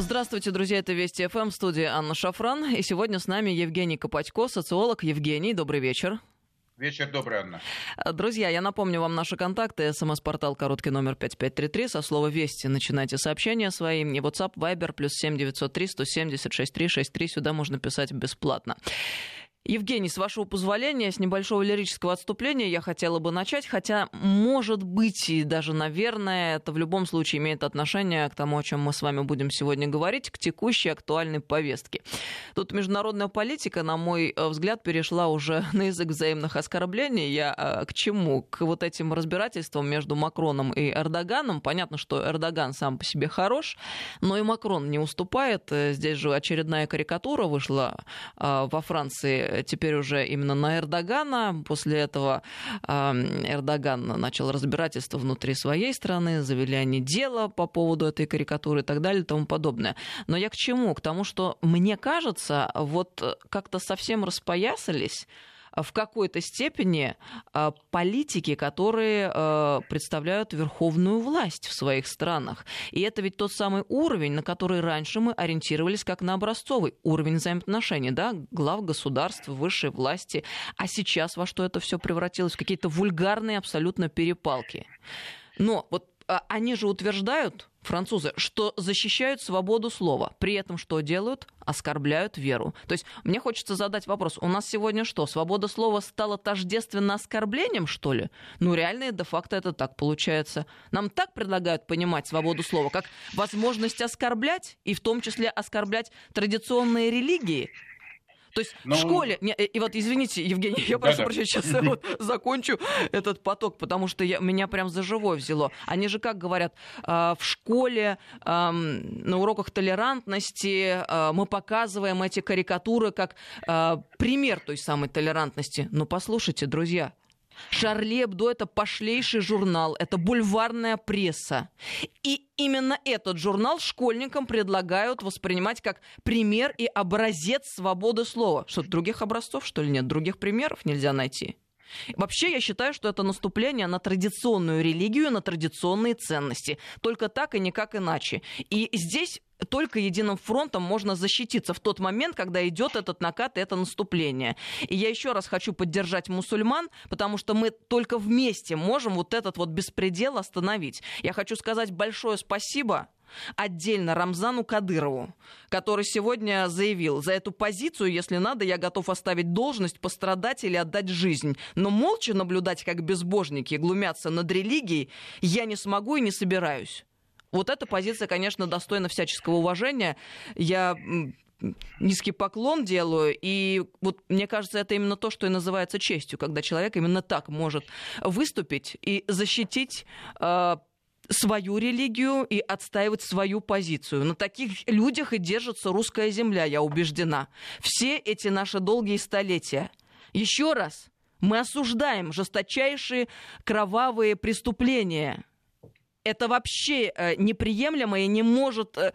Здравствуйте, друзья, это Вести ФМ, студия Анна Шафран. И сегодня с нами Евгений Копатько, социолог. Евгений, добрый вечер. Вечер добрый, Анна. Друзья, я напомню вам наши контакты. СМС-портал короткий номер 5533. Со слова «Вести» начинайте сообщения свои. И WhatsApp, Viber, плюс 7903 170 6363. Сюда можно писать бесплатно. Евгений, с вашего позволения, с небольшого лирического отступления я хотела бы начать, хотя, может быть, и даже, наверное, это в любом случае имеет отношение к тому, о чем мы с вами будем сегодня говорить, к текущей актуальной повестке. Тут международная политика, на мой э, взгляд, перешла уже на язык взаимных оскорблений. Я э, к чему? К вот этим разбирательствам между Макроном и Эрдоганом. Понятно, что Эрдоган сам по себе хорош, но и Макрон не уступает. Э, здесь же очередная карикатура вышла во Франции теперь уже именно на Эрдогана. После этого Эрдоган начал разбирательство внутри своей страны, завели они дело по поводу этой карикатуры и так далее и тому подобное. Но я к чему? К тому, что мне кажется, вот как-то совсем распоясались в какой-то степени а, политики, которые а, представляют верховную власть в своих странах. И это ведь тот самый уровень, на который раньше мы ориентировались как на образцовый уровень взаимоотношений, да, глав государств, высшей власти. А сейчас во что это все превратилось? В какие-то вульгарные абсолютно перепалки. Но вот а, они же утверждают, французы, что защищают свободу слова. При этом что делают? Оскорбляют веру. То есть мне хочется задать вопрос. У нас сегодня что, свобода слова стала тождественно оскорблением, что ли? Ну, реально и де-факто это так получается. Нам так предлагают понимать свободу слова, как возможность оскорблять, и в том числе оскорблять традиционные религии. То есть Но... в ну, школе... Не, и вот, извините, Евгений, я прошу прощения, сейчас я вот закончу этот поток, потому что я, меня прям за живое взяло. Они же как говорят, э, в школе э, на уроках толерантности э, мы показываем эти карикатуры как э, пример той самой толерантности. Ну, послушайте, друзья, Шарли Эбдо — это пошлейший журнал, это бульварная пресса. И именно этот журнал школьникам предлагают воспринимать как пример и образец свободы слова. Что, других образцов, что ли, нет? Других примеров нельзя найти? Вообще, я считаю, что это наступление на традиционную религию, на традиционные ценности. Только так и никак иначе. И здесь только единым фронтом можно защититься в тот момент, когда идет этот накат и это наступление. И я еще раз хочу поддержать мусульман, потому что мы только вместе можем вот этот вот беспредел остановить. Я хочу сказать большое спасибо отдельно Рамзану Кадырову, который сегодня заявил, за эту позицию, если надо, я готов оставить должность, пострадать или отдать жизнь. Но молча наблюдать, как безбожники глумятся над религией, я не смогу и не собираюсь. Вот эта позиция, конечно, достойна всяческого уважения. Я низкий поклон делаю. И вот мне кажется, это именно то, что и называется честью, когда человек именно так может выступить и защитить э, свою религию и отстаивать свою позицию. На таких людях и держится русская земля, я убеждена. Все эти наши долгие столетия. Еще раз, мы осуждаем жесточайшие кровавые преступления это вообще э, неприемлемо и не может э,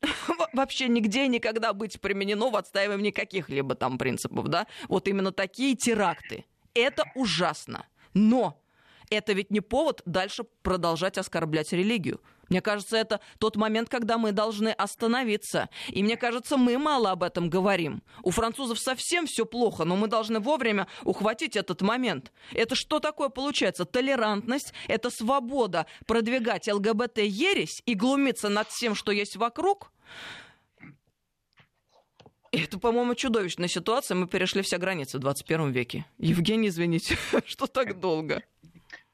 вообще нигде никогда быть применено в отстаивании каких-либо там принципов, да? Вот именно такие теракты. Это ужасно. Но это ведь не повод дальше продолжать оскорблять религию. Мне кажется, это тот момент, когда мы должны остановиться. И мне кажется, мы мало об этом говорим. У французов совсем все плохо, но мы должны вовремя ухватить этот момент. Это что такое получается? Толерантность, это свобода продвигать ЛГБТ-ересь и глумиться над всем, что есть вокруг. Это, по-моему, чудовищная ситуация. Мы перешли все границы в 21 веке. Евгений, извините, что так долго.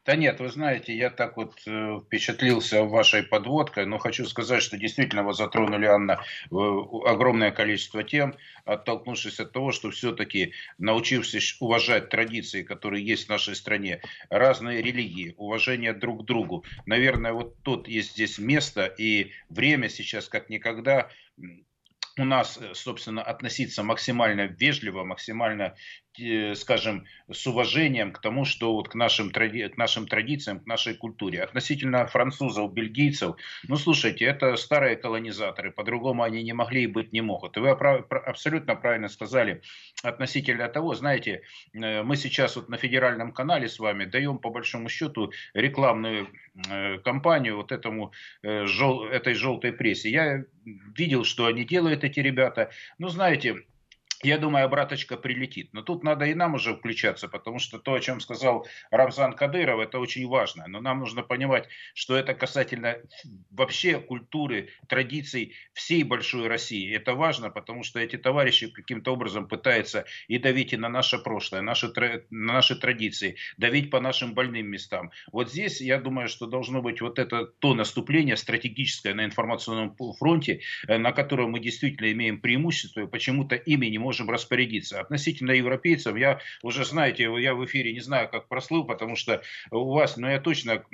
Да нет, вы знаете, я так вот э, впечатлился вашей подводкой, но хочу сказать, что действительно вы затронули, Анна, огромное количество тем, оттолкнувшись от того, что все-таки научившись уважать традиции, которые есть в нашей стране, разные религии, уважение друг к другу, наверное, вот тут есть здесь место и время сейчас как никогда у нас, э, собственно, относиться максимально вежливо, максимально Э, скажем, с уважением к тому, что вот к нашим, тради... к нашим традициям, к нашей культуре. Относительно французов, бельгийцев, ну, слушайте, это старые колонизаторы, по-другому они не могли и быть не могут. И вы абсолютно правильно сказали относительно того, знаете, э, мы сейчас вот на федеральном канале с вами даем, по большому счету, рекламную э, кампанию вот этому, этой желтой прессе. Я видел, что они делают, эти ребята. Ну, знаете, я думаю, обраточка прилетит. Но тут надо и нам уже включаться, потому что то, о чем сказал Рамзан Кадыров, это очень важно. Но нам нужно понимать, что это касательно вообще культуры, традиций всей большой России. Это важно, потому что эти товарищи каким-то образом пытаются и давить и на наше прошлое, наши, на наши традиции, давить по нашим больным местам. Вот здесь, я думаю, что должно быть вот это то наступление стратегическое на информационном фронте, э, на котором мы действительно имеем преимущество, и почему-то ими не можем распорядиться. Относительно европейцев, я уже, знаете, я в эфире не знаю, как прослыл, потому что у вас, но я точно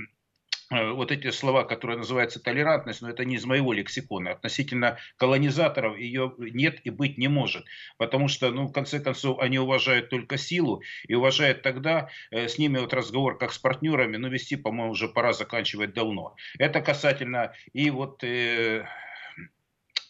э, вот эти слова, которые называются толерантность, но это не из моего лексикона. Относительно колонизаторов ее нет и быть не может. Потому что, ну, в конце концов, они уважают только силу и уважают тогда, э, с ними вот разговор как с партнерами, ну, вести, по-моему, уже пора заканчивать давно. Это касательно и вот... Э,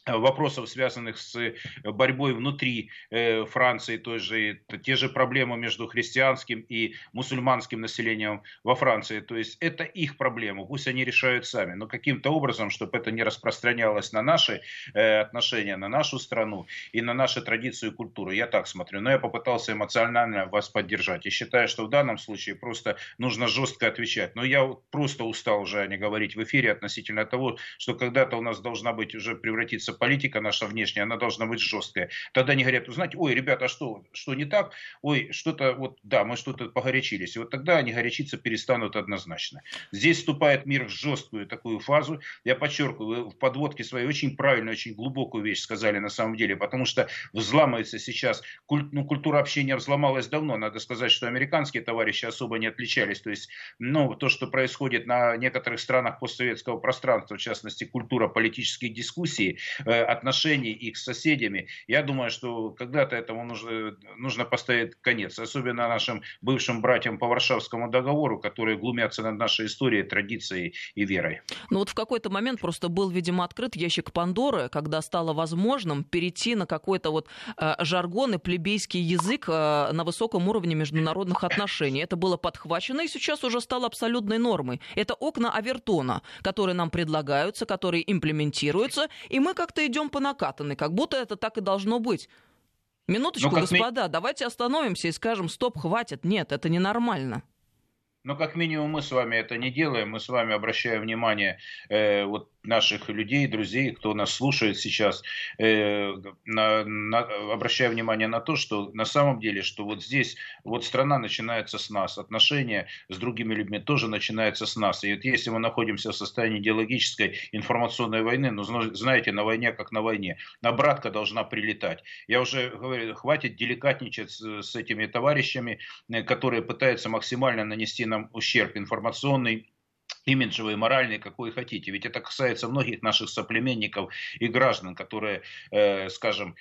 вопросов, связанных с э, борьбой внутри э, Франции, той же, те же проблемы между христианским и мусульманским населением во Франции. То есть это их проблемы, пусть они решают сами. Но каким-то образом, чтобы это не распространялось на наши отношения, на нашу страну и на наши традиции и культуру. Я так смотрю. Но я попытался эмоционально вас поддержать. И считаю, что в данном случае просто нужно жестко отвечать. Но я просто устал уже а не говорить в эфире относительно того, что когда-то у нас должна быть уже превратиться меняется политика наша внешняя, она должна быть жесткая. Тогда они говорят, знаете, ой, ребята, а что, что не так? Ой, что-то, вот, да, мы что-то погорячились. И вот тогда они горячиться перестанут однозначно. Здесь вступает мир в жесткую такую фазу. Я подчеркиваю, вы в подводке своей очень правильную, очень глубокую вещь сказали на самом деле, потому что взламывается сейчас, культ, ну, культура общения взломалась давно. Надо сказать, что американские товарищи особо не отличались. То есть, ну, то, что происходит на некоторых странах постсоветского пространства, в частности, культура политических дискуссий, отношений их с соседями, я думаю, что когда-то этому нужно, нужно поставить конец. Особенно нашим бывшим братьям по Варшавскому договору, которые глумятся над нашей историей, традицией и верой. Ну вот в какой-то момент просто был, видимо, открыт ящик Пандоры, когда стало возможным перейти на какой-то вот э, жаргон и плебейский язык э, на высоком уровне международных отношений. Это было подхвачено и сейчас уже стало абсолютной нормой. Это окна Авертона, которые нам предлагаются, которые имплементируются, и мы как как-то идем по накатанной, как будто это так и должно быть. Минуточку, ну, господа, ми... давайте остановимся и скажем, стоп, хватит. Нет, это ненормально. Но как минимум мы с вами это не делаем, мы с вами обращаем внимание э, вот наших людей, друзей, кто нас слушает сейчас, э, на, на, обращая внимание на то, что на самом деле, что вот здесь, вот страна начинается с нас, отношения с другими людьми тоже начинаются с нас. И вот если мы находимся в состоянии идеологической информационной войны, ну, знаете, на войне как на войне, обратка должна прилетать. Я уже говорю, хватит деликатничать с, с этими товарищами, э, которые пытаются максимально нанести нам ущерб информационный, имиджевый, моральный, какой хотите. Ведь это касается многих наших соплеменников и граждан, которые, э, скажем,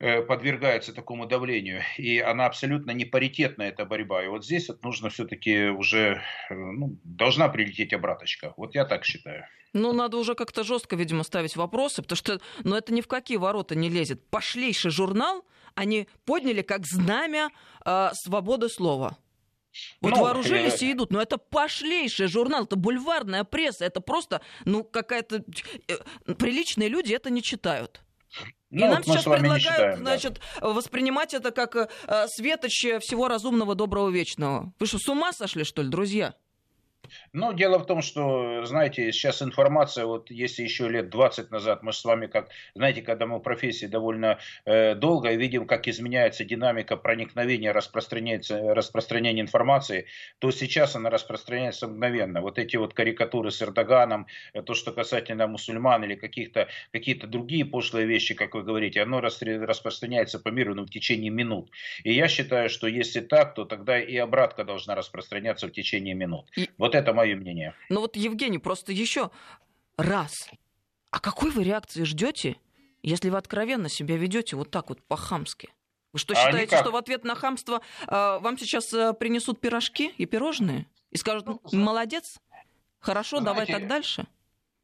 э, подвергаются такому давлению. И она абсолютно не паритетная, эта борьба. И вот здесь вот нужно все-таки уже, э, ну, должна прилететь обраточка. Вот я так считаю. Ну, надо уже как-то жестко, видимо, ставить вопросы, потому что, ну, это ни в какие ворота не лезет. Пошлейший журнал они подняли как знамя э, свободы слова. Вот ну, вооружились и идут. Но это пошлейший журнал, это бульварная пресса, это просто, ну, какая-то... Э, приличные люди это не читают. Ну, и нам сейчас предлагают, читаем, значит, да. воспринимать это как э, светоч всего разумного, доброго, вечного. Вы что, с ума сошли, что ли, друзья? Ну, дело в том, что, знаете, сейчас информация, вот если еще лет 20 назад мы с вами, как, знаете, когда мы в профессии довольно э, долго видим, как изменяется динамика проникновения, распространяется, распространения информации, то сейчас она распространяется мгновенно. Вот эти вот карикатуры с Эрдоганом, э, то, что касательно мусульман или каких-то, какие-то другие пошлые вещи, как вы говорите, оно распространяется по миру ну, в течение минут. И я считаю, что если так, то тогда и обратка должна распространяться в течение минут. И... Вот это мое мнение. Ну вот, Евгений, просто еще раз. А какой вы реакции ждете если вы откровенно себя ведете вот так вот по-хамски? Вы что, а считаете, что в ответ на хамство э, вам сейчас э, принесут пирожки и пирожные? И скажут, ну, молодец, хорошо, Знаете, давай так дальше?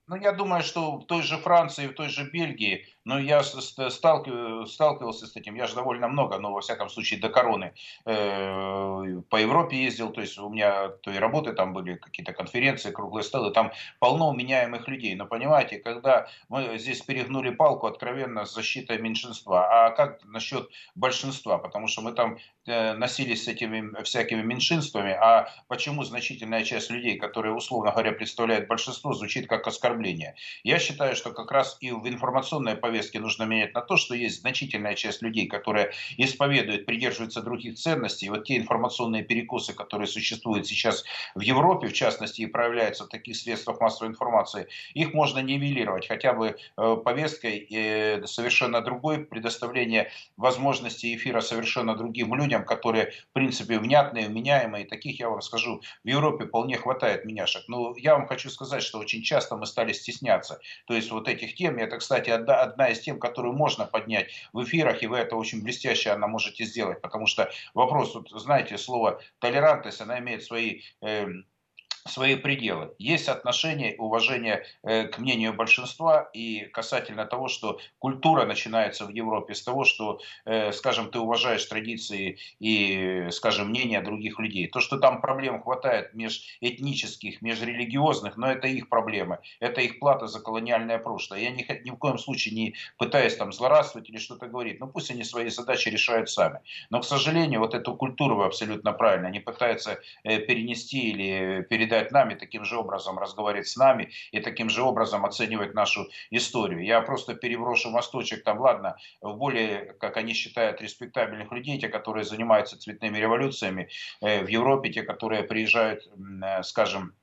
Ну, я думаю, что в той же Франции, в той же Бельгии но я сталкивался, с этим, я же довольно много, но во всяком случае до короны э, по Европе ездил, то есть у меня то и работы там были, какие-то конференции, круглые столы, там полно меняемых людей. Но понимаете, когда мы здесь перегнули палку откровенно с защитой меньшинства, а как насчет большинства? Потому что мы там э, носились с этими всякими меньшинствами, а почему значительная часть людей, которые, условно говоря, представляют большинство, звучит как оскорбление? Я считаю, что как раз и в информационной повестке повестки нужно менять на то, что есть значительная часть людей, которые исповедуют, придерживаются других ценностей. И вот те информационные перекосы, которые существуют сейчас в Европе, в частности, и проявляются в таких средствах массовой информации, их можно нивелировать хотя бы э, повесткой э, совершенно другой, предоставление возможности эфира совершенно другим людям, которые, в принципе, внятные, вменяемые. Таких, я вам скажу, в Европе вполне хватает меняшек. Но я вам хочу сказать, что очень часто мы стали стесняться. То есть вот этих тем, это, кстати, одна одна из тем, которую можно поднять в эфирах, и вы это очень блестяще она можете сделать, потому что вопрос, вот, знаете, слово толерантность, она имеет свои э, свои пределы. Есть отношение, уважение э, к мнению большинства и касательно того, что культура начинается в Европе с того, что, э, скажем, ты уважаешь традиции и, скажем, мнения других людей. То, что там проблем хватает межэтнических, межрелигиозных, но это их проблемы, это их плата за колониальное прошлое. Я ни, ни в коем случае не пытаюсь там злорадствовать или что-то говорить, ну пусть они свои задачи решают сами. Но, к сожалению, вот эту культуру вы абсолютно правильно, они пытаются э, перенести или передать передать нам и таким же образом разговаривать с нами и таким же образом оценивать нашу историю. Я просто переброшу мосточек там, ладно, в более, как они считают, респектабельных людей, те, которые занимаются цветными революциями э, в Европе, те, которые приезжают, э, скажем,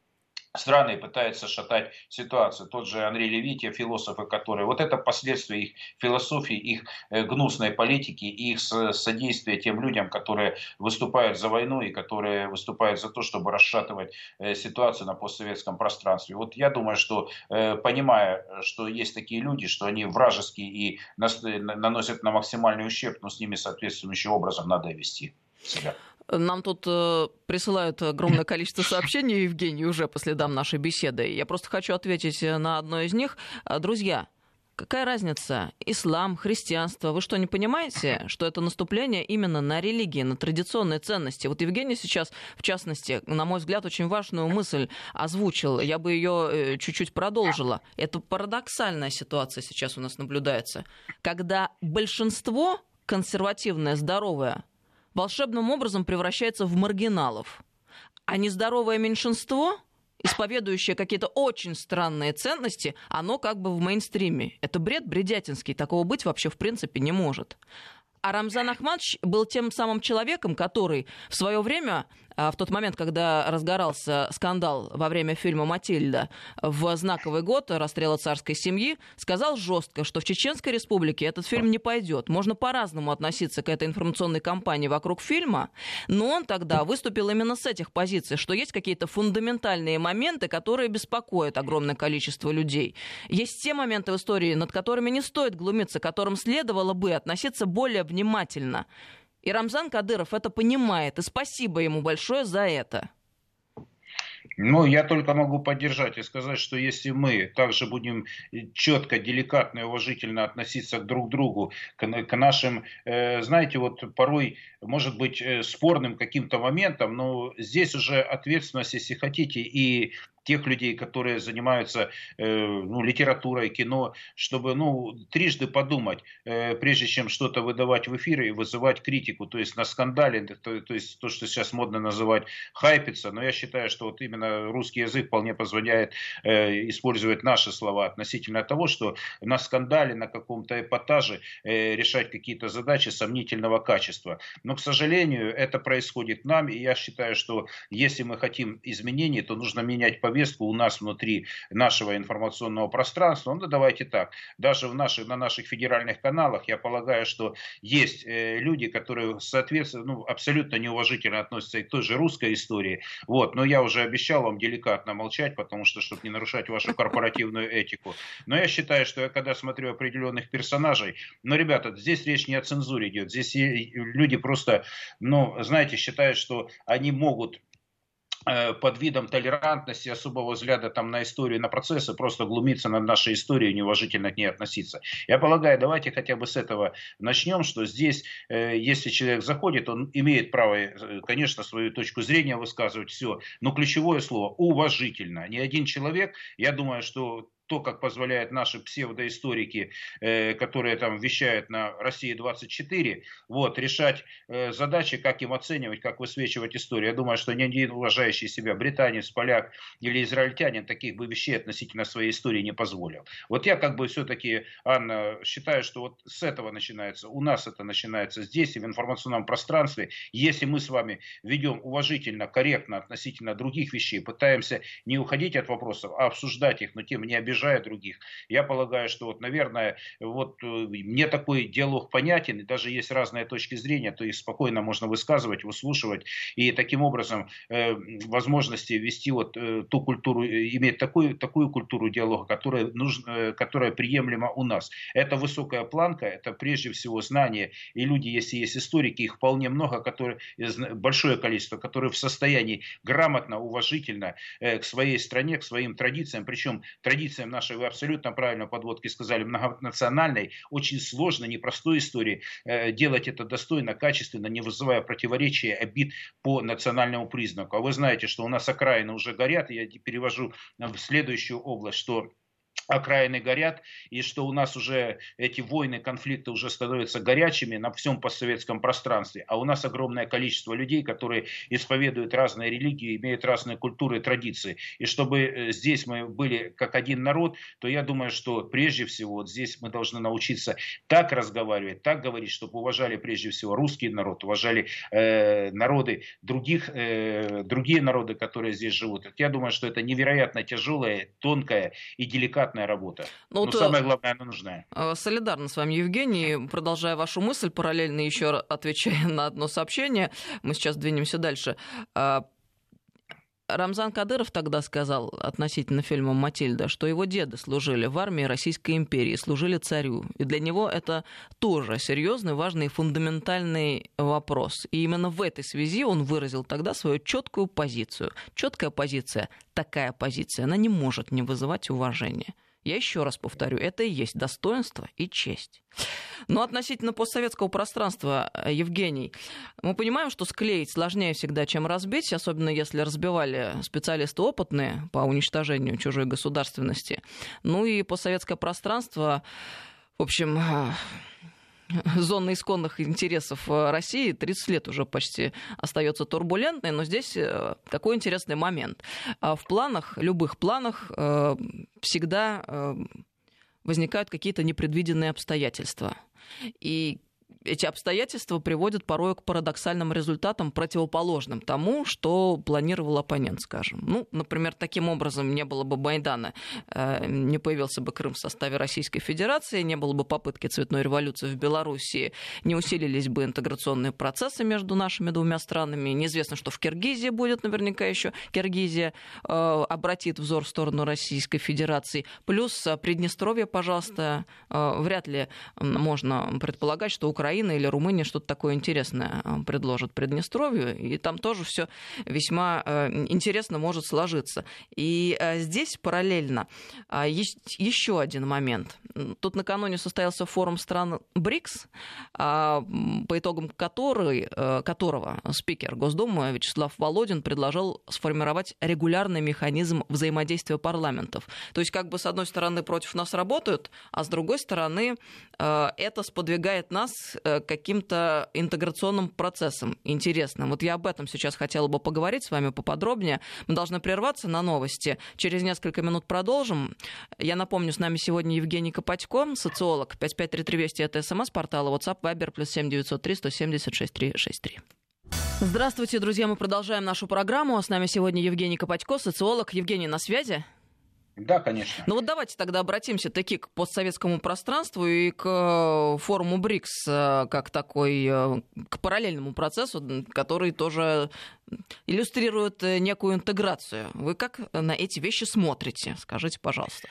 страны пытаются шатать ситуацию. Тот же Андрей Левития, философы, которые... Вот это последствия их философии, их э, гнусной политики, их содействия тем людям, которые выступают за войну и которые выступают за то, чтобы расшатывать э, ситуацию на постсоветском пространстве. Вот я думаю, что э, понимая, что есть такие люди, что они вражеские и наносят на максимальный ущерб, но с ними соответствующим образом надо вести себя. Нам тут э, присылают огромное количество сообщений, Евгений, уже по следам нашей беседы. Я просто хочу ответить на одно из них. Э, друзья, какая разница? Ислам, христианство. Вы что, не понимаете, что это наступление именно на религии, на традиционные ценности? Вот Евгений сейчас, в частности, на мой взгляд, очень важную мысль озвучил. Я бы ее э, чуть-чуть продолжила. Это парадоксальная ситуация сейчас у нас наблюдается. Когда большинство консервативное, здоровое, волшебным образом превращается в маргиналов. А нездоровое меньшинство, исповедующее какие-то очень странные ценности, оно как бы в мейнстриме. Это бред бредятинский, такого быть вообще в принципе не может. А Рамзан Ахмадович был тем самым человеком, который в свое время в тот момент, когда разгорался скандал во время фильма «Матильда» в знаковый год расстрела царской семьи, сказал жестко, что в Чеченской республике этот фильм не пойдет. Можно по-разному относиться к этой информационной кампании вокруг фильма, но он тогда выступил именно с этих позиций, что есть какие-то фундаментальные моменты, которые беспокоят огромное количество людей. Есть те моменты в истории, над которыми не стоит глумиться, к которым следовало бы относиться более внимательно. И Рамзан Кадыров это понимает, и спасибо ему большое за это. Ну, я только могу поддержать и сказать, что если мы также будем четко, деликатно и уважительно относиться друг к другу, к, к нашим, э, знаете, вот порой, может быть, э, спорным каким-то моментам, но здесь уже ответственность, если хотите, и тех людей, которые занимаются э, ну, литературой, кино, чтобы ну, трижды подумать, э, прежде чем что-то выдавать в эфире и вызывать критику, то есть на скандале, то, то есть то, что сейчас модно называть хайпиться, но я считаю, что вот именно русский язык вполне позволяет э, использовать наши слова относительно того, что на скандале, на каком-то эпатаже э, решать какие-то задачи сомнительного качества. Но, к сожалению, это происходит нам, и я считаю, что если мы хотим изменений, то нужно менять повестку повестку у нас внутри нашего информационного пространства. Ну, давайте так, даже в наших, на наших федеральных каналах, я полагаю, что есть э, люди, которые, соответственно, ну, абсолютно неуважительно относятся к той же русской истории. Вот, но я уже обещал вам деликатно молчать, потому что, чтобы не нарушать вашу корпоративную этику. Но я считаю, что я когда смотрю определенных персонажей, ну, ребята, здесь речь не о цензуре идет, здесь люди просто, ну, знаете, считают, что они могут Э, под видом толерантности, особого взгляда там на историю, на процессы, просто глумиться над нашей историей, неуважительно к ней относиться. Я полагаю, давайте хотя бы с этого начнем, что здесь, э, если человек заходит, он имеет право, э, конечно, свою точку зрения высказывать, все, но ключевое слово – уважительно. Ни один человек, я думаю, что то, как позволяют наши псевдоисторики, э, которые там вещают на России 24, вот, решать э, задачи, как им оценивать, как высвечивать историю. Я думаю, что ни один уважающий себя британец, поляк или израильтянин таких бы вещей относительно своей истории не позволил. Вот я как бы все-таки, Анна, считаю, что вот с этого начинается, у нас это начинается здесь, и в информационном пространстве. Если мы с вами ведем уважительно, корректно относительно других вещей, пытаемся не уходить от вопросов, а обсуждать их, но тем не обижать обижая других. Я полагаю, что вот, наверное, вот э, мне такой диалог понятен, и даже есть разные точки зрения, то их спокойно можно высказывать, выслушивать, и таким образом э, возможности вести вот э, ту культуру, э, иметь такую, такую культуру диалога, которая, нужна, э, которая приемлема у нас. Это высокая планка, это прежде всего знания, и люди, если есть историки, их вполне много, которые, большое количество, которые в состоянии грамотно, уважительно э, к своей стране, к своим традициям, причем традициям нашей, вы абсолютно правильно подводки сказали, многонациональной, очень сложной, непростой истории, э, делать это достойно, качественно, не вызывая противоречия, обид по национальному признаку. А вы знаете, что у нас окраины уже горят, я перевожу в следующую область, что окраины горят, и что у нас уже эти войны, конфликты уже становятся горячими на всем постсоветском пространстве, а у нас огромное количество людей, которые исповедуют разные религии, имеют разные культуры традиции. И чтобы э, здесь мы были как один народ, то я думаю, что прежде всего вот здесь мы должны научиться так разговаривать, так говорить, чтобы уважали прежде всего русский народ, уважали э, народы других, э, другие народы, которые здесь живут. Я думаю, что это невероятно тяжелая, тонкая и деликатная понятная работа. Ну, Но вот, самое главное, она нужная. Э, солидарно с вами, Евгений. Продолжая вашу мысль, параллельно еще отвечая на одно сообщение, мы сейчас двинемся дальше. А, Рамзан Кадыров тогда сказал относительно фильма «Матильда», что его деды служили в армии Российской империи, служили царю. И для него это тоже серьезный, важный, фундаментальный вопрос. И именно в этой связи он выразил тогда свою четкую позицию. Четкая позиция, такая позиция, она не может не вызывать уважения. Я еще раз повторю, это и есть достоинство и честь. Но относительно постсоветского пространства, э, Евгений, мы понимаем, что склеить сложнее всегда, чем разбить, особенно если разбивали специалисты опытные по уничтожению чужой государственности. Ну и постсоветское пространство, в общем, зона исконных интересов э, России 30 лет уже почти остается турбулентной, но здесь э, такой интересный момент. А в планах, любых планах э, всегда возникают какие-то непредвиденные обстоятельства. И эти обстоятельства приводят порой к парадоксальным результатам, противоположным тому, что планировал оппонент, скажем. Ну, например, таким образом не было бы Майдана, э, не появился бы Крым в составе Российской Федерации, не было бы попытки цветной революции в Белоруссии, не усилились бы интеграционные процессы между нашими двумя странами. Неизвестно, что в Киргизии будет наверняка еще. Киргизия э, обратит взор в сторону Российской Федерации. Плюс Приднестровье, пожалуйста, э, вряд ли можно предполагать, что Украина Украина или Румыния что-то такое интересное э, предложит Приднестровью, и там тоже все весьма э, интересно может сложиться. И э, здесь параллельно есть еще один момент. Тут накануне состоялся форум стран БРИКС, по итогам который, которого спикер Госдумы Вячеслав Володин предложил сформировать регулярный механизм взаимодействия парламентов. То есть как бы с одной стороны против нас работают, а с другой стороны это сподвигает нас каким-то интеграционным процессом интересным. Вот я об этом сейчас хотела бы поговорить с вами поподробнее. Мы должны прерваться на новости. Через несколько минут продолжим. Я напомню, с нами сегодня Евгений Копатько, социолог. 5533 Вести это смс-портала WhatsApp Viber плюс 7903 176 363. Здравствуйте, друзья. Мы продолжаем нашу программу. С нами сегодня Евгений Копатько, социолог. Евгений, на связи? Да, конечно. Ну вот давайте тогда обратимся таки к постсоветскому пространству и к э, форуму БРИКС э, как такой, э, к параллельному процессу, который тоже иллюстрирует некую интеграцию. Вы как на эти вещи смотрите? Скажите, пожалуйста.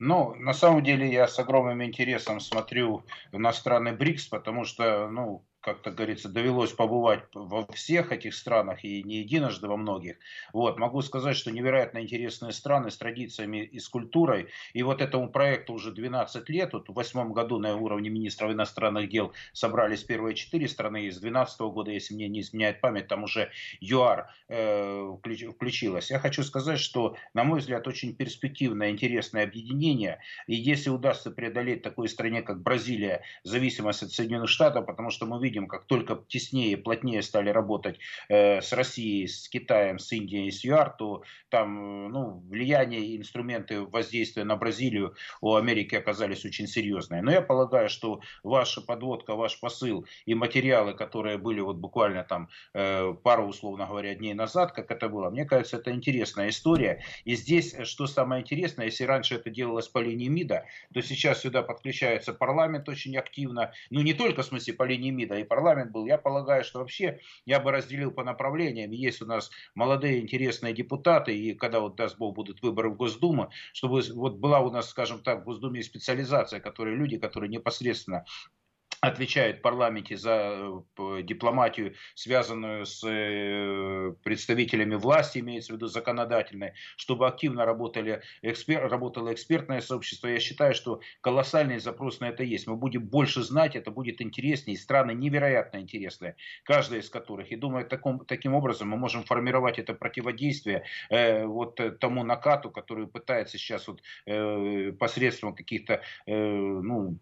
Ну, на самом деле я с огромным интересом смотрю на страны БРИКС, потому что, ну, как-то говорится, довелось побывать во всех этих странах и не единожды во многих. Вот, могу сказать, что невероятно интересные страны с традициями и с культурой. И вот этому проекту уже 12 лет. Вот в восьмом году на уровне министров иностранных дел собрались первые четыре страны. Из 12 года, если мне не изменяет память, там уже ЮАР э, включилась. Я хочу сказать, что, на мой взгляд, очень перспективное, интересное объединение. И если удастся преодолеть такой стране, как Бразилия, зависимость от Соединенных Штатов, потому что мы видим, видим, как только теснее, плотнее стали работать э, с Россией, с Китаем, с Индией, с ЮАР, то там э, ну, влияние и инструменты воздействия на Бразилию у Америки оказались очень серьезные. Но я полагаю, что ваша подводка, ваш посыл и материалы, которые были вот буквально там э, пару, условно говоря, дней назад, как это было, мне кажется, это интересная история. И здесь, что самое интересное, если раньше это делалось по линии МИДа, то сейчас сюда подключается парламент очень активно. Ну, не только в смысле по линии МИДа, и парламент был. Я полагаю, что вообще я бы разделил по направлениям. Есть у нас молодые интересные депутаты, и когда вот даст Бог будут выборы в Госдуму, чтобы вот была у нас, скажем так, в Госдуме специализация, которые люди, которые непосредственно отвечает в парламенте за э, дипломатию, связанную с э, представителями власти, имеется в виду законодательной, чтобы активно работали экспер, работало экспертное сообщество. Я считаю, что колоссальный запрос на это есть. Мы будем больше знать, это будет интереснее. Страны невероятно интересные, каждая из которых. И думаю, таком, таким образом мы можем формировать это противодействие э, вот тому накату, который пытается сейчас вот, э, посредством каких-то э, ну,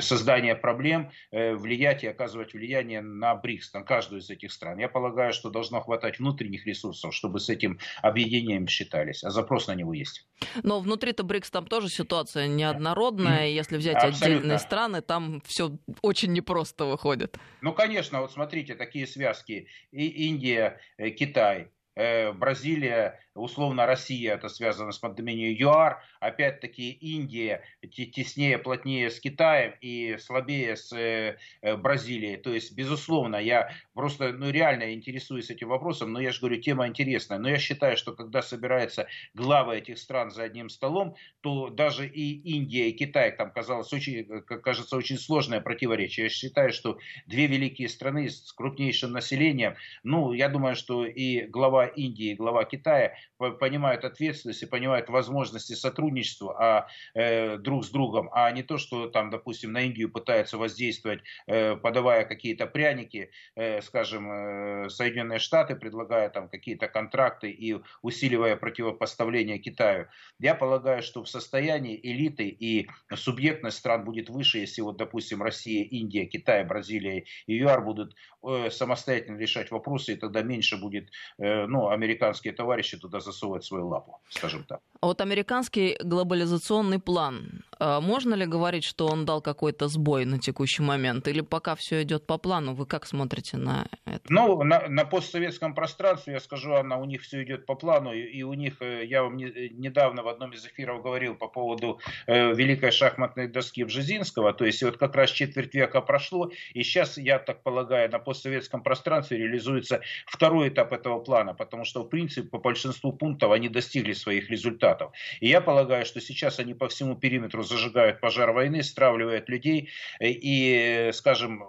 создания проблем, э, влиять и оказывать влияние на БРИКС, на каждую из этих стран. Я полагаю, что должно хватать внутренних ресурсов, чтобы с этим объединением считались, а запрос на него есть. Но внутри-то БРИКС там тоже ситуация неоднородная, если взять Абсолютно. отдельные страны, там все очень непросто выходит. Ну, конечно, вот смотрите, такие связки, и Индия, э, Китай, э, Бразилия, условно Россия, это связано с пандемией ЮАР, опять-таки Индия теснее, плотнее с Китаем и слабее с э, э, Бразилией. То есть, безусловно, я просто ну, реально интересуюсь этим вопросом, но я же говорю, тема интересная. Но я считаю, что когда собираются главы этих стран за одним столом, то даже и Индия, и Китай, там казалось очень, кажется, очень сложное противоречие. Я считаю, что две великие страны с крупнейшим населением, ну, я думаю, что и глава Индии, и глава Китая понимают ответственность и понимают возможности сотрудничества а, э, друг с другом, а не то, что там, допустим, на Индию пытаются воздействовать, э, подавая какие-то пряники, э, скажем, э, Соединенные Штаты, предлагая там какие-то контракты и усиливая противопоставление Китаю. Я полагаю, что в состоянии элиты и субъектность стран будет выше, если вот, допустим, Россия, Индия, Китай, Бразилия и ЮАР будут э, самостоятельно решать вопросы, и тогда меньше будет, э, ну, американские товарищи туда засовывать свою лапу, скажем так. А вот американский глобализационный план, а можно ли говорить, что он дал какой-то сбой на текущий момент, или пока все идет по плану? Вы как смотрите на это? Ну, на, на постсоветском пространстве, я скажу, Анна, у них все идет по плану, и, и у них, э, я вам не, недавно в одном из эфиров говорил по поводу э, великой шахматной доски Бжезинского, то есть вот как раз четверть века прошло, и сейчас, я так полагаю, на постсоветском пространстве реализуется второй этап этого плана, потому что, в принципе, по большинству пунктов они достигли своих результатов. И я полагаю, что сейчас они по всему периметру зажигают пожар войны, стравливают людей э, и, скажем,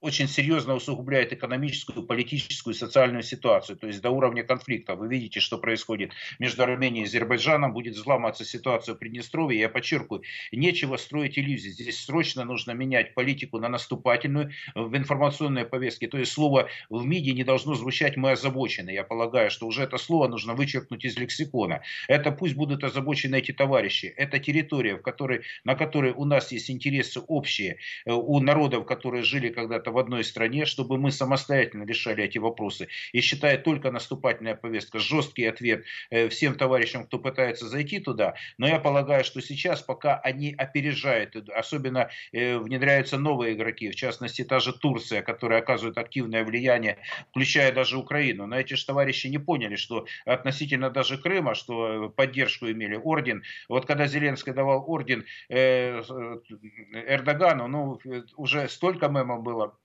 очень серьезно усугубляет экономическую, политическую и социальную ситуацию, то есть до уровня конфликта. Вы видите, что происходит между Арменией и Азербайджаном, будет взламываться ситуация в Приднестровье. Я подчеркиваю, нечего строить иллюзии. Здесь срочно нужно менять политику на наступательную в информационной повестке. То есть слово в МИДе не должно звучать «мы озабочены». Я полагаю, что уже это слово нужно вычеркнуть из лексикона. Это пусть будут озабочены эти товарищи. Это территория, в которой, на которой у нас есть интересы общие, э, у народов, которые жили когда-то в одной стране, чтобы мы самостоятельно решали эти вопросы. И считая только наступательная повестка, жесткий ответ э, всем товарищам, кто пытается зайти туда. Но я полагаю, что сейчас, пока они опережают, особенно э, внедряются новые игроки, в частности, та же Турция, которая оказывает активное влияние, включая даже Украину. Но эти же товарищи не поняли, что относительно даже Крыма, что поддержку имели орден. Вот когда Зеленский давал орден э, Эрдогану, ну, уже столько мемов было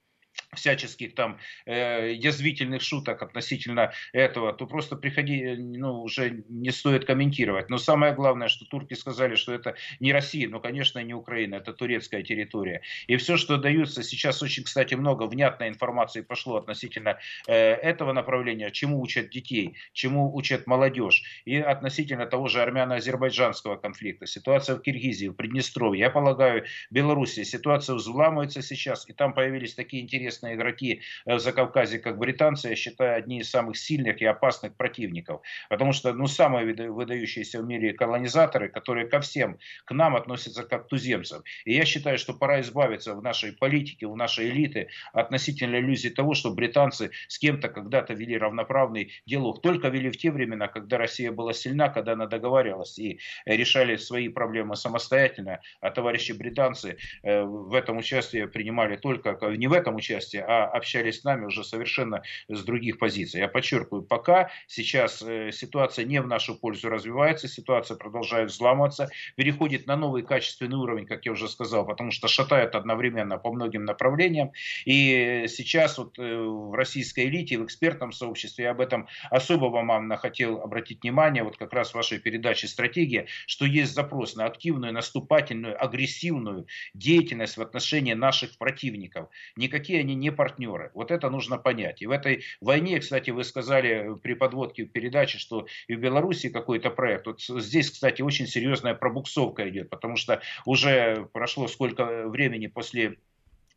всяческих там э, язвительных шуток относительно этого, то просто приходи, ну, уже не стоит комментировать. Но самое главное, что турки сказали, что это не Россия, но, конечно, не Украина, это турецкая территория. И все, что даются, сейчас очень, кстати, много внятной информации пошло относительно э, этого направления, чему учат детей, чему учат молодежь, и относительно того же армяно-азербайджанского конфликта, ситуация в Киргизии, в Приднестровье, я полагаю, Белоруссия, ситуация взламывается сейчас, и там появились такие интересные известные игроки э, в Закавказье, как британцы, я считаю, одни из самых сильных и опасных противников. Потому что, ну, самые выдающиеся в мире колонизаторы, которые ко всем, к нам относятся как к туземцам. И я считаю, что пора избавиться в нашей политике, в нашей элиты относительно иллюзии того, что британцы с кем-то когда-то вели равноправный диалог. Только вели в те времена, когда Россия была сильна, когда она договаривалась и решали свои проблемы самостоятельно, а товарищи британцы э, в этом участие принимали только, не в этом участии, части, а общались с нами уже совершенно с других позиций. Я подчеркиваю, пока сейчас э, ситуация не в нашу пользу развивается, ситуация продолжает взламываться, переходит на новый качественный уровень, как я уже сказал, потому что шатает одновременно по многим направлениям. И сейчас вот э, в российской элите, в экспертном сообществе, я об этом особо вам хотел обратить внимание, вот как раз в вашей передаче «Стратегия», что есть запрос на активную, наступательную, агрессивную деятельность в отношении наших противников. Никакие они не партнеры. Вот это нужно понять. И в этой войне, кстати, вы сказали при подводке передачи, что и в Беларуси какой-то проект. Вот здесь, кстати, очень серьезная пробуксовка идет, потому что уже прошло сколько времени после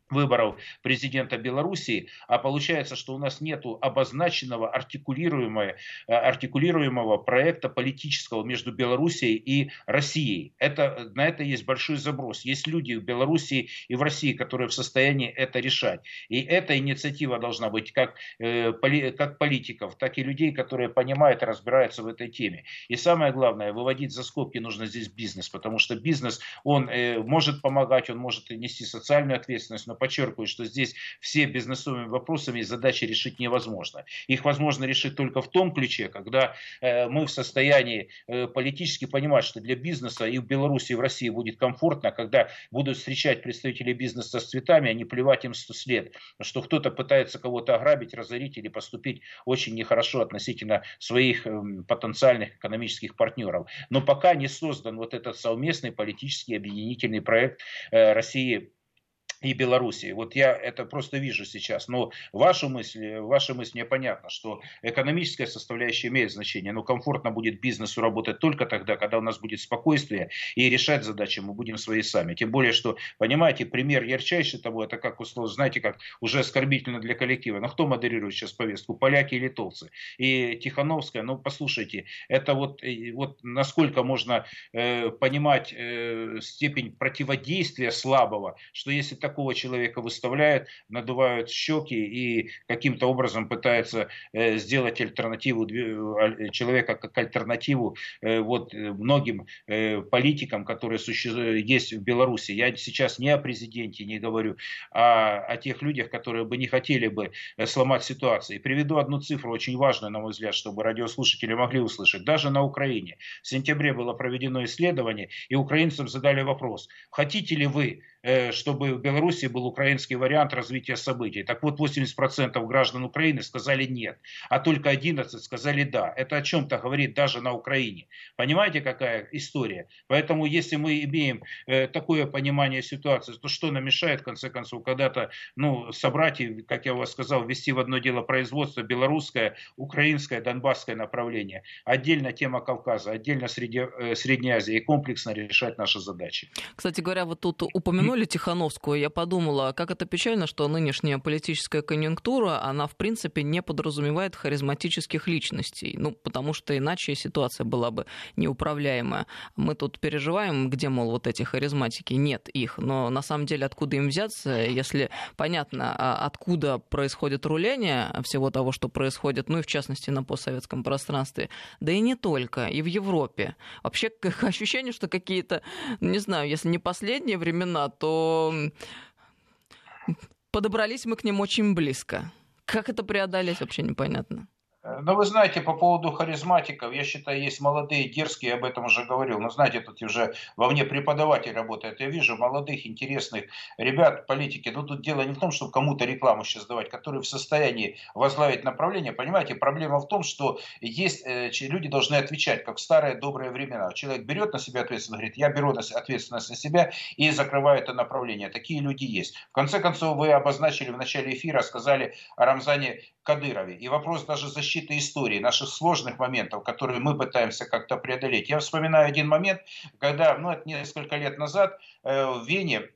выборов президента Белоруссии, а получается, что у нас нет обозначенного, артикулируемого, э, артикулируемого проекта политического между Белоруссией и Россией. Это, на это есть большой заброс. Есть люди в Белоруссии и в России, которые в состоянии это решать. И эта инициатива должна быть как, э, как политиков, так и людей, которые понимают и разбираются в этой теме. И самое главное, выводить за скобки нужно здесь бизнес, потому что бизнес, он э, может помогать, он может нести социальную ответственность, но подчеркиваю, что здесь все бизнесовыми вопросами задачи решить невозможно. Их возможно решить только в том ключе, когда э, мы в состоянии э, политически понимать, что для бизнеса и в Беларуси, и в России будет комфортно, когда будут встречать представители бизнеса с цветами, а не плевать им след, что кто-то пытается кого-то ограбить, разорить или поступить очень нехорошо относительно своих эм, потенциальных экономических партнеров. Но пока не создан вот этот совместный политический объединительный проект э, России и Белоруссии. Вот я это просто вижу сейчас. Но вашу мысль, ваша мысль мне понятна, что экономическая составляющая имеет значение, но комфортно будет бизнесу работать только тогда, когда у нас будет спокойствие и решать задачи мы будем свои сами. Тем более, что, понимаете, пример ярчайший того, это как условно, знаете, как уже оскорбительно для коллектива. Но кто модерирует сейчас повестку, поляки или литовцы? И Тихановская, ну послушайте, это вот, вот насколько можно э, понимать э, степень противодействия слабого, что если так такого человека выставляют, надувают щеки и каким-то образом пытаются э, сделать альтернативу э, человека как альтернативу э, вот многим политикам, которые есть в Беларуси. Я сейчас не о президенте не говорю, а о тех людях, которые бы не хотели бы сломать ситуацию. И приведу одну цифру, очень важную, на мой взгляд, чтобы радиослушатели могли услышать. Даже на Украине в сентябре было проведено исследование, и украинцам задали вопрос, хотите ли вы Э, чтобы в Беларуси был украинский вариант развития событий. Так вот, 80% граждан Украины сказали нет, а только 11 сказали да. Это о чем-то говорит даже на Украине. Понимаете, какая история? Поэтому, если мы имеем э, такое понимание ситуации, то что нам мешает, в конце концов, когда-то ну, собрать, и, как я вас сказал, ввести в одно дело производство белорусское, украинское, донбасское направление. Отдельно тема Кавказа, отдельно э, Средняя Азия и комплексно решать наши задачи. Кстати говоря, вот тут упомянули упомянули Тихановскую, я подумала, как это печально, что нынешняя политическая конъюнктура, она в принципе не подразумевает харизматических личностей, ну, потому что иначе ситуация была бы неуправляемая. Мы тут переживаем, где, мол, вот эти харизматики, нет их, но на самом деле откуда им взяться, если понятно, а откуда происходит руление всего того, что происходит, ну и в частности на постсоветском пространстве, да и не только, и в Европе. Вообще ощущение, что какие-то, не знаю, если не последние времена, то подобрались мы к ним очень близко. Как это преодолеть, вообще непонятно. Э, ну, вы знаете, по поводу харизматиков, я считаю, есть молодые, дерзкие, я об этом уже говорил. Но знаете, тут уже во мне преподаватель работает. Я вижу молодых, интересных ребят, политики. Но тут дело не в том, чтобы кому-то рекламу сейчас давать, которые в состоянии возглавить направление. Понимаете, проблема в том, что есть э, люди должны отвечать, как в старые добрые времена. Человек берет на себя ответственность, говорит, я беру ответственность на себя и закрываю это направление. Такие люди есть. В конце концов, вы обозначили в начале эфира, сказали о Рамзане Кадырове. И вопрос даже защиты истории, наших сложных моментов, которые мы пытаемся как-то преодолеть. Я вспоминаю один момент, когда, ну, это несколько лет назад э, в Вене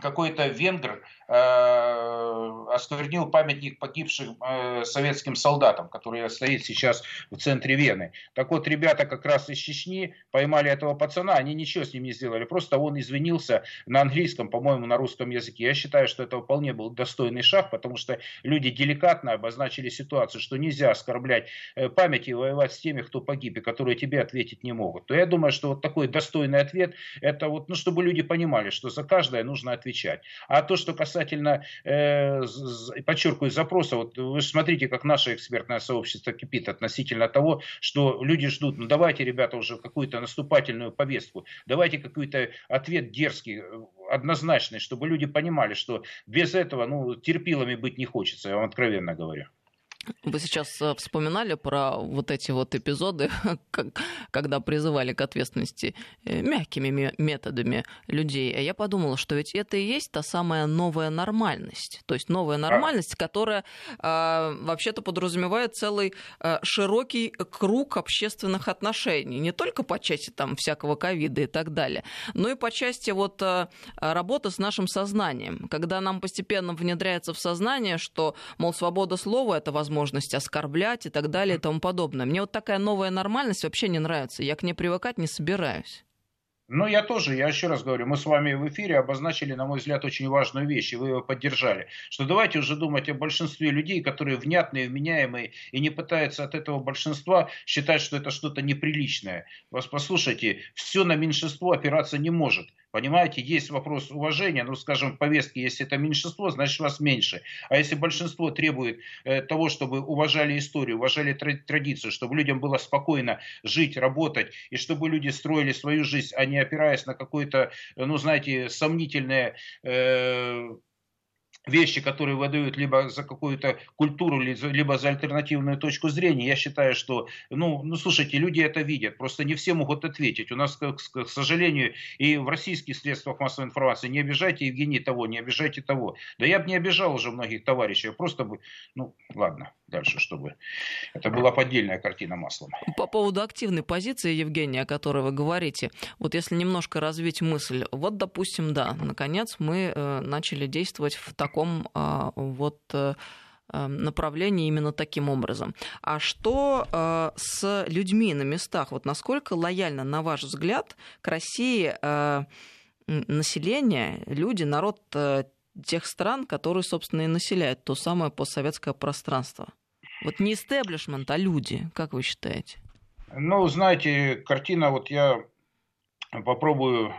какой-то венгр Э, осквернил памятник погибшим э, советским солдатам, который стоит сейчас в центре Вены. Так вот, ребята как раз из Чечни поймали этого пацана, они ничего с ним не сделали, просто он извинился на английском, по-моему, на русском языке. Я считаю, что это вполне был достойный шаг, потому что люди деликатно обозначили ситуацию, что нельзя оскорблять э, память и воевать с теми, кто погиб, и которые тебе ответить не могут. То я думаю, что вот такой достойный ответ, это вот, ну, чтобы люди понимали, что за каждое нужно отвечать. А то, что касается касательно, э, подчеркиваю, запроса, вот вы же смотрите, как наше экспертное сообщество кипит относительно того, что люди ждут, ну давайте, ребята, уже какую-то наступательную повестку, давайте какой-то ответ дерзкий, однозначный, чтобы люди понимали, что без этого, ну, терпилами быть не хочется, я вам откровенно говорю. Вы сейчас э, вспоминали про вот эти вот эпизоды, когда призывали к ответственности э, мягкими методами людей. А я подумала, что ведь это и есть та самая новая нормальность. То есть новая нормальность, которая э, вообще-то подразумевает целый э, широкий круг общественных отношений. Не только по части там всякого ковида и так далее, но и по части вот э, работы с нашим сознанием. Когда нам постепенно внедряется в сознание, что, мол, свобода слова — это возможность возможность оскорблять и так далее и тому подобное. Мне вот такая новая нормальность вообще не нравится. Я к ней привыкать не собираюсь. Ну, я тоже, я еще раз говорю, мы с вами в эфире обозначили, на мой взгляд, очень важную вещь, и вы его поддержали, что давайте уже думать о большинстве людей, которые внятные, вменяемые, и не пытаются от этого большинства считать, что это что-то неприличное. Вас послушайте, все на меньшинство опираться не может. Понимаете, есть вопрос уважения, ну, скажем, в повестке, если это меньшинство, значит вас меньше. А если большинство требует э, того, чтобы уважали историю, уважали традицию, чтобы людям было спокойно жить, работать, и чтобы люди строили свою жизнь, а не опираясь на какое-то, ну, знаете, сомнительное э, вещи, которые выдают либо за какую-то культуру, либо за альтернативную точку зрения, я считаю, что, ну, ну слушайте, люди это видят, просто не все могут ответить. У нас, к, к сожалению, и в российских средствах массовой информации не обижайте Евгений того, не обижайте того. Да я бы не обижал уже многих товарищей, я просто бы, ну, ладно, дальше, чтобы это была поддельная картина маслом. По поводу активной позиции, Евгения, о которой вы говорите, вот если немножко развить мысль, вот, допустим, да, наконец мы э, начали действовать в таком таком а, вот э, э, направлении именно таким образом. А что э, с людьми на местах? Вот насколько лояльно, на ваш взгляд, к России население, люди, народ тех стран, которые, собственно, и населяют то самое постсоветское пространство? Вот не истеблишмент, а люди, как вы считаете? Ну, знаете, картина, вот я попробую,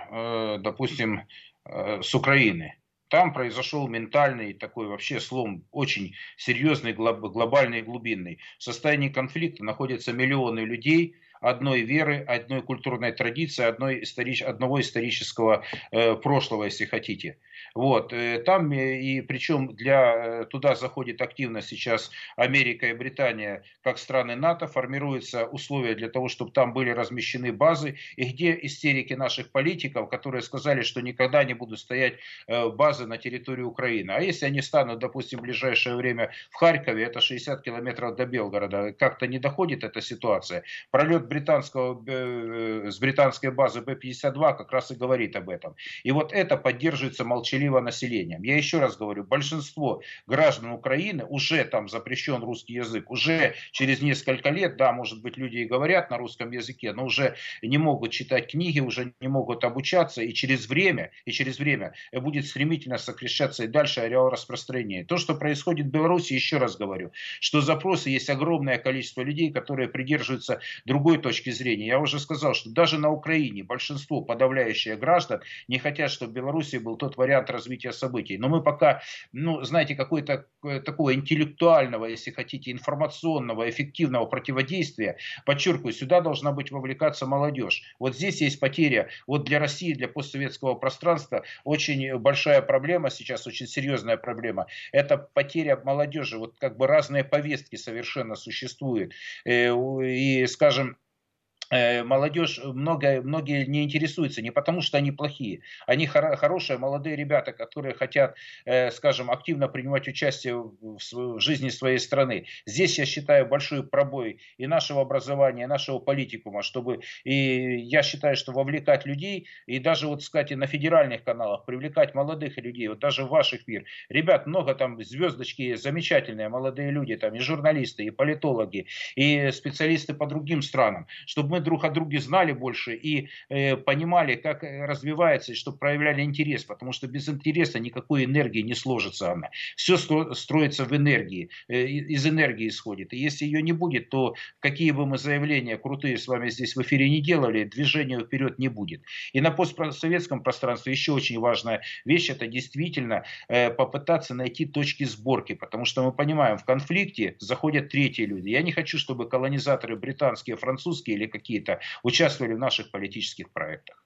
допустим, с Украины там произошел ментальный такой вообще слом, очень серьезный, глобальный, глубинный. В состоянии конфликта находятся миллионы людей, одной веры, одной культурной традиции, одной историч... одного исторического э, прошлого, если хотите. Вот. Э, там, э, и причем для, э, туда заходит активно сейчас Америка и Британия, как страны НАТО, формируются условия для того, чтобы там были размещены базы, и где истерики наших политиков, которые сказали, что никогда не будут стоять базы на территории Украины. А если они станут, допустим, в ближайшее время в Харькове, это 60 километров до Белгорода, как-то не доходит эта ситуация. Пролет британского, с британской базы Б-52 как раз и говорит об этом. И вот это поддерживается молчаливо населением. Я еще раз говорю, большинство граждан Украины уже там запрещен русский язык, уже через несколько лет, да, может быть, люди и говорят на русском языке, но уже не могут читать книги, уже не могут обучаться, и через время, и через время будет стремительно сокращаться и дальше ареал распространения. То, что происходит в Беларуси, еще раз говорю, что запросы есть огромное количество людей, которые придерживаются другой точки зрения. Я уже сказал, что даже на Украине большинство, подавляющее граждан, не хотят, чтобы в Беларуси был тот вариант развития событий. Но мы пока, ну, знаете, какой-то э, такого интеллектуального, если хотите, информационного, эффективного противодействия, подчеркиваю, сюда должна быть вовлекаться молодежь. Вот здесь есть потеря, вот для России, для постсоветского пространства очень большая проблема сейчас, очень серьезная проблема. Это потеря молодежи, вот как бы разные повестки совершенно существуют. Э, и, скажем, молодежь, много, многие не интересуются не потому, что они плохие. Они хоро, хорошие, молодые ребята, которые хотят, э, скажем, активно принимать участие в, в жизни своей страны. Здесь я считаю большой пробой и нашего образования, и нашего политикума, чтобы, и я считаю, что вовлекать людей, и даже вот, кстати, на федеральных каналах привлекать молодых людей, вот даже в ваш эфир. Ребят, много там звездочки замечательные, молодые люди, там и журналисты, и политологи, и специалисты по другим странам, чтобы мы друг о друге знали больше и э, понимали, как развивается, и чтобы проявляли интерес, потому что без интереса никакой энергии не сложится она. Все стро, строится в энергии, э, из энергии исходит. И если ее не будет, то какие бы мы заявления крутые с вами здесь в эфире не делали, движения вперед не будет. И на постсоветском пространстве еще очень важная вещь, это действительно э, попытаться найти точки сборки, потому что мы понимаем, в конфликте заходят третьи люди. Я не хочу, чтобы колонизаторы британские, французские или какие какие-то участвовали в наших политических проектах.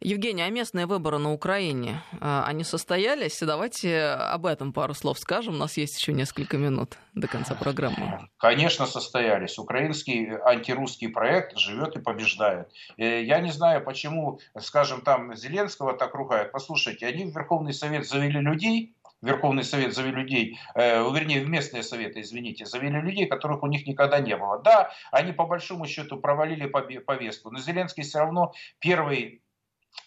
Евгений, а местные выборы на Украине, а, они состоялись? Давайте об этом пару слов скажем. У нас есть еще несколько минут до конца программы. Конечно, состоялись. Украинский антирусский проект живет и побеждает. Э, я не знаю, почему, скажем, там Зеленского так ругают. Послушайте, они в Верховный Совет завели людей, Верховный Совет завели людей, э, вернее, в местные советы, извините, завели людей, которых у них никогда не было. Да, они по большому счету провалили повестку, но Зеленский все равно первый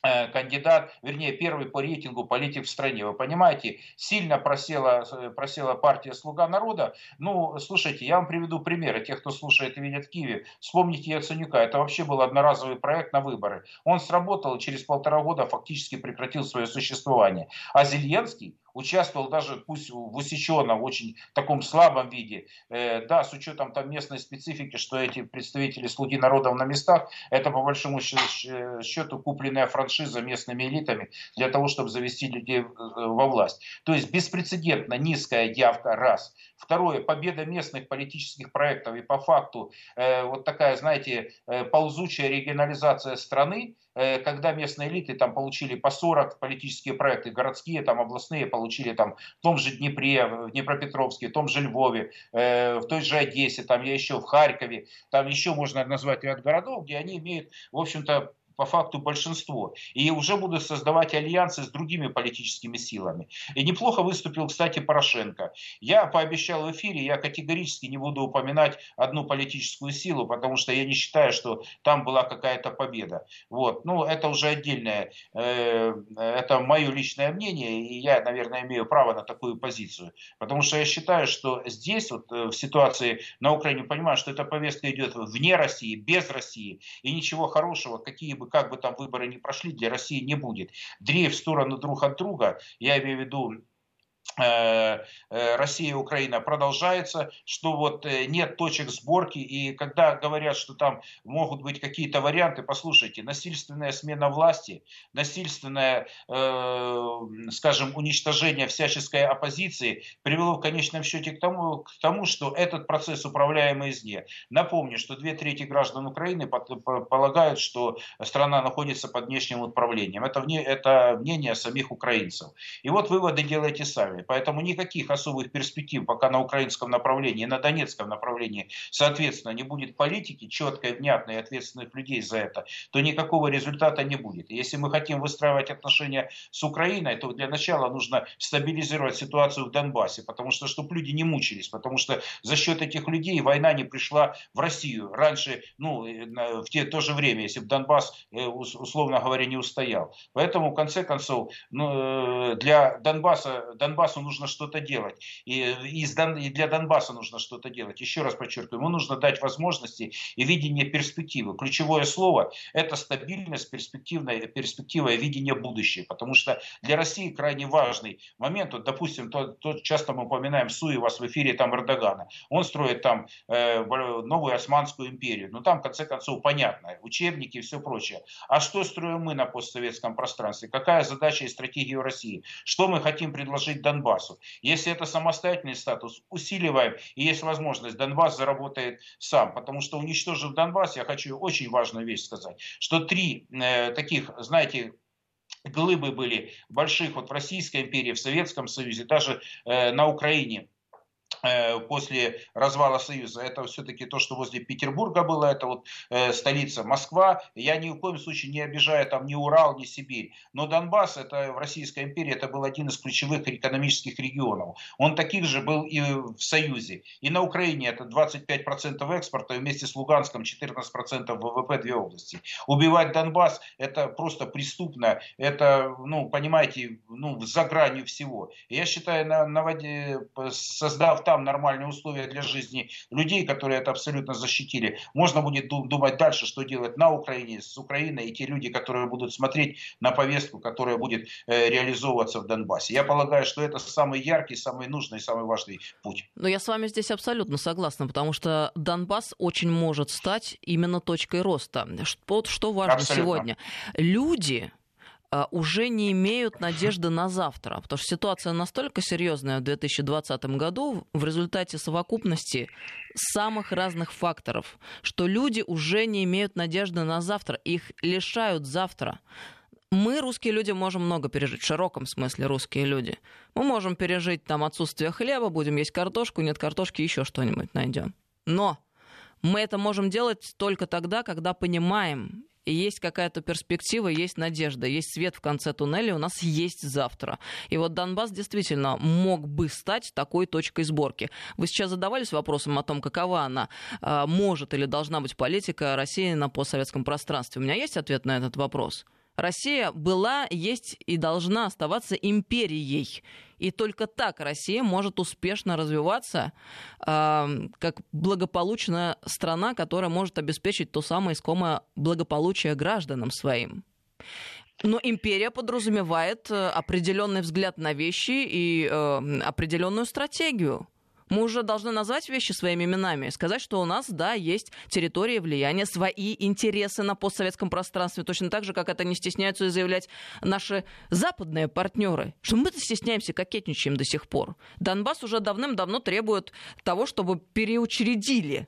Э, кандидат, вернее, первый по рейтингу политик в стране. Вы понимаете, сильно просела, э, просела партия «Слуга народа». Ну, слушайте, я вам приведу примеры. Тех, кто слушает и видит в Киеве, вспомните Яценюка. Это вообще был одноразовый проект на выборы. Он сработал и через полтора года фактически прекратил свое существование. А Зеленский участвовал даже, пусть в усеченном, очень таком слабом виде, э, да, с учетом там местной специфики, что эти представители слуги народов на местах, это по большому счету купленная франшиза местными элитами для того, чтобы завести людей во власть. То есть беспрецедентно низкая явка, раз. Второе, победа местных политических проектов и по факту э, вот такая, знаете, э, ползучая регионализация страны, когда местные элиты там получили по 40 политические проекты, городские, там областные получили там в том же Днепре, в Днепропетровске, в том же Львове, э, в той же Одессе, там я еще в Харькове, там еще можно назвать ряд городов, где они имеют, в общем-то, по факту большинство. И уже будут создавать альянсы с другими политическими силами. И неплохо выступил, кстати, Порошенко. Я пообещал в эфире, я категорически не буду упоминать одну политическую силу, потому что я не считаю, что там была какая-то победа. Вот. Ну, это уже отдельное, э, это мое личное мнение, и я, наверное, имею право на такую позицию. Потому что я считаю, что здесь, вот, э, в ситуации на Украине, понимаю, что эта повестка идет вне России, без России, и ничего хорошего, какие бы как бы там выборы не прошли, для России не будет. Дрейф в сторону друг от друга, я имею в виду Россия и Украина продолжается, что вот э, нет точек сборки, и когда говорят, что там могут быть какие-то варианты, послушайте, насильственная смена власти, насильственное, э, скажем, уничтожение всяческой оппозиции привело в конечном счете к тому, к тому, что этот процесс управляемый извне. Напомню, что две трети граждан Украины полагают, что страна находится под внешним управлением. Это, вне, это мнение самих украинцев. И вот выводы делайте сами. Поэтому никаких особых перспектив пока на украинском направлении, на донецком направлении, соответственно, не будет политики четкой, внятной ответственных людей за это, то никакого результата не будет. Если мы хотим выстраивать отношения с Украиной, то для начала нужно стабилизировать ситуацию в Донбассе, потому что, чтобы люди не мучились, потому что за счет этих людей война не пришла в Россию. Раньше, ну, в те, то же время, если бы Донбасс, э, условно говоря, не устоял. Поэтому, в конце концов, ну, э, для Донбасса, Донбассу нужно что-то делать. И, и, и для Донбасса нужно что-то делать. Еще раз подчеркиваю, ему нужно дать возможности и видение перспективы. Ключевое слово – это стабильность, перспективная, перспектива и видение будущего. Потому что для России крайне важный момент. Вот, допустим, то, то часто мы упоминаем Суи вас в эфире там Эрдогана. Он строит там э, новую Османскую империю. Ну там, в конце концов, понятно. Учебники и все прочее. А что строим мы на постсоветском пространстве? Какая задача и стратегия России? Что мы хотим предложить Донбассу? Если это самостоятельный статус, усиливаем. И есть возможность, Донбасс заработает сам. Потому что уничтожив Донбасс, я хочу очень важную вещь сказать, что три э, таких, знаете, глыбы были больших вот в Российской империи, в Советском Союзе, даже э, на Украине после развала Союза. Это все-таки то, что возле Петербурга было, это вот э, столица Москва. Я ни в коем случае не обижаю там ни Урал, ни Сибирь. Но Донбасс, это в Российской империи, это был один из ключевых экономических регионов. Он таких же был и в Союзе. И на Украине это 25% экспорта, вместе с Луганском 14% ВВП две области. Убивать Донбасс это просто преступно, это, ну, понимаете, ну, за гранью всего. я считаю, на, на, создав там нормальные условия для жизни людей, которые это абсолютно защитили, можно будет думать дальше, что делать на Украине, с Украиной, и те люди, которые будут смотреть на повестку, которая будет э, реализовываться в Донбассе. Я полагаю, что это самый яркий, самый нужный, самый важный путь. Но я с вами здесь абсолютно согласна, потому что Донбасс очень может стать именно точкой роста. Вот что важно абсолютно. сегодня. Люди, уже не имеют надежды на завтра, потому что ситуация настолько серьезная в 2020 году в результате совокупности самых разных факторов, что люди уже не имеют надежды на завтра, их лишают завтра. Мы, русские люди, можем много пережить, в широком смысле русские люди. Мы можем пережить там отсутствие хлеба, будем есть картошку, нет картошки, еще что-нибудь найдем. Но мы это можем делать только тогда, когда понимаем и есть какая-то перспектива, есть надежда, есть свет в конце туннеля, у нас есть завтра. И вот Донбасс действительно мог бы стать такой точкой сборки. Вы сейчас задавались вопросом о том, какова она э, может или должна быть политика России на постсоветском пространстве. У меня есть ответ на этот вопрос. Россия была, есть и должна оставаться империей. И только так Россия может успешно развиваться э, как благополучная страна, которая может обеспечить то самое искомое благополучие гражданам своим. Но империя подразумевает э, определенный взгляд на вещи и э, определенную стратегию. Мы уже должны назвать вещи своими именами, сказать, что у нас, да, есть территории влияния, свои интересы на постсоветском пространстве, точно так же, как это не стесняются заявлять наши западные партнеры, что мы-то стесняемся, кокетничаем до сих пор. Донбасс уже давным-давно требует того, чтобы переучредили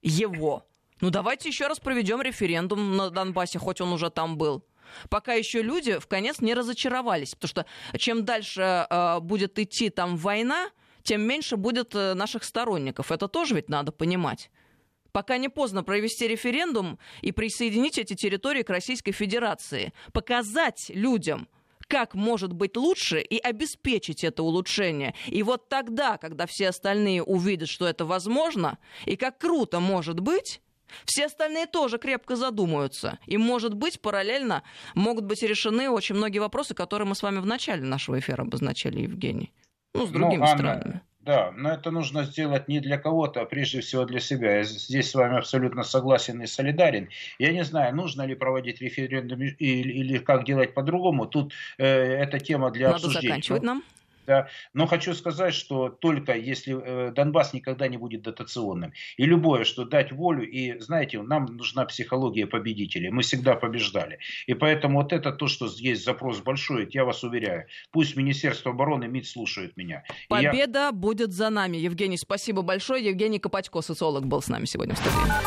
его. Ну давайте еще раз проведем референдум на Донбассе, хоть он уже там был пока еще люди в конец не разочаровались. Потому что чем дальше э, будет идти там война, тем меньше будет э, наших сторонников. Это тоже ведь надо понимать. Пока не поздно провести референдум и присоединить эти территории к Российской Федерации. Показать людям, как может быть лучше и обеспечить это улучшение. И вот тогда, когда все остальные увидят, что это возможно, и как круто может быть, все остальные тоже крепко задумаются. И, может быть, параллельно могут быть решены очень многие вопросы, которые мы с вами в начале нашего эфира обозначали, Евгений. Ну, с другими ну, Анна, странами. Да, но это нужно сделать не для кого-то, а прежде всего для себя. Я здесь с вами абсолютно согласен и солидарен. Я не знаю, нужно ли проводить референдум или, или как делать по-другому. Тут э, эта тема для Надо обсуждения. заканчивать нам. Но хочу сказать, что только если э, Донбасс никогда не будет дотационным. И любое, что дать волю, и знаете, нам нужна психология победителей. Мы всегда побеждали. И поэтому вот это то, что есть запрос большой, я вас уверяю. Пусть Министерство обороны, МИД слушают меня. Победа я... будет за нами. Евгений, спасибо большое. Евгений Копачко, социолог, был с нами сегодня в студии.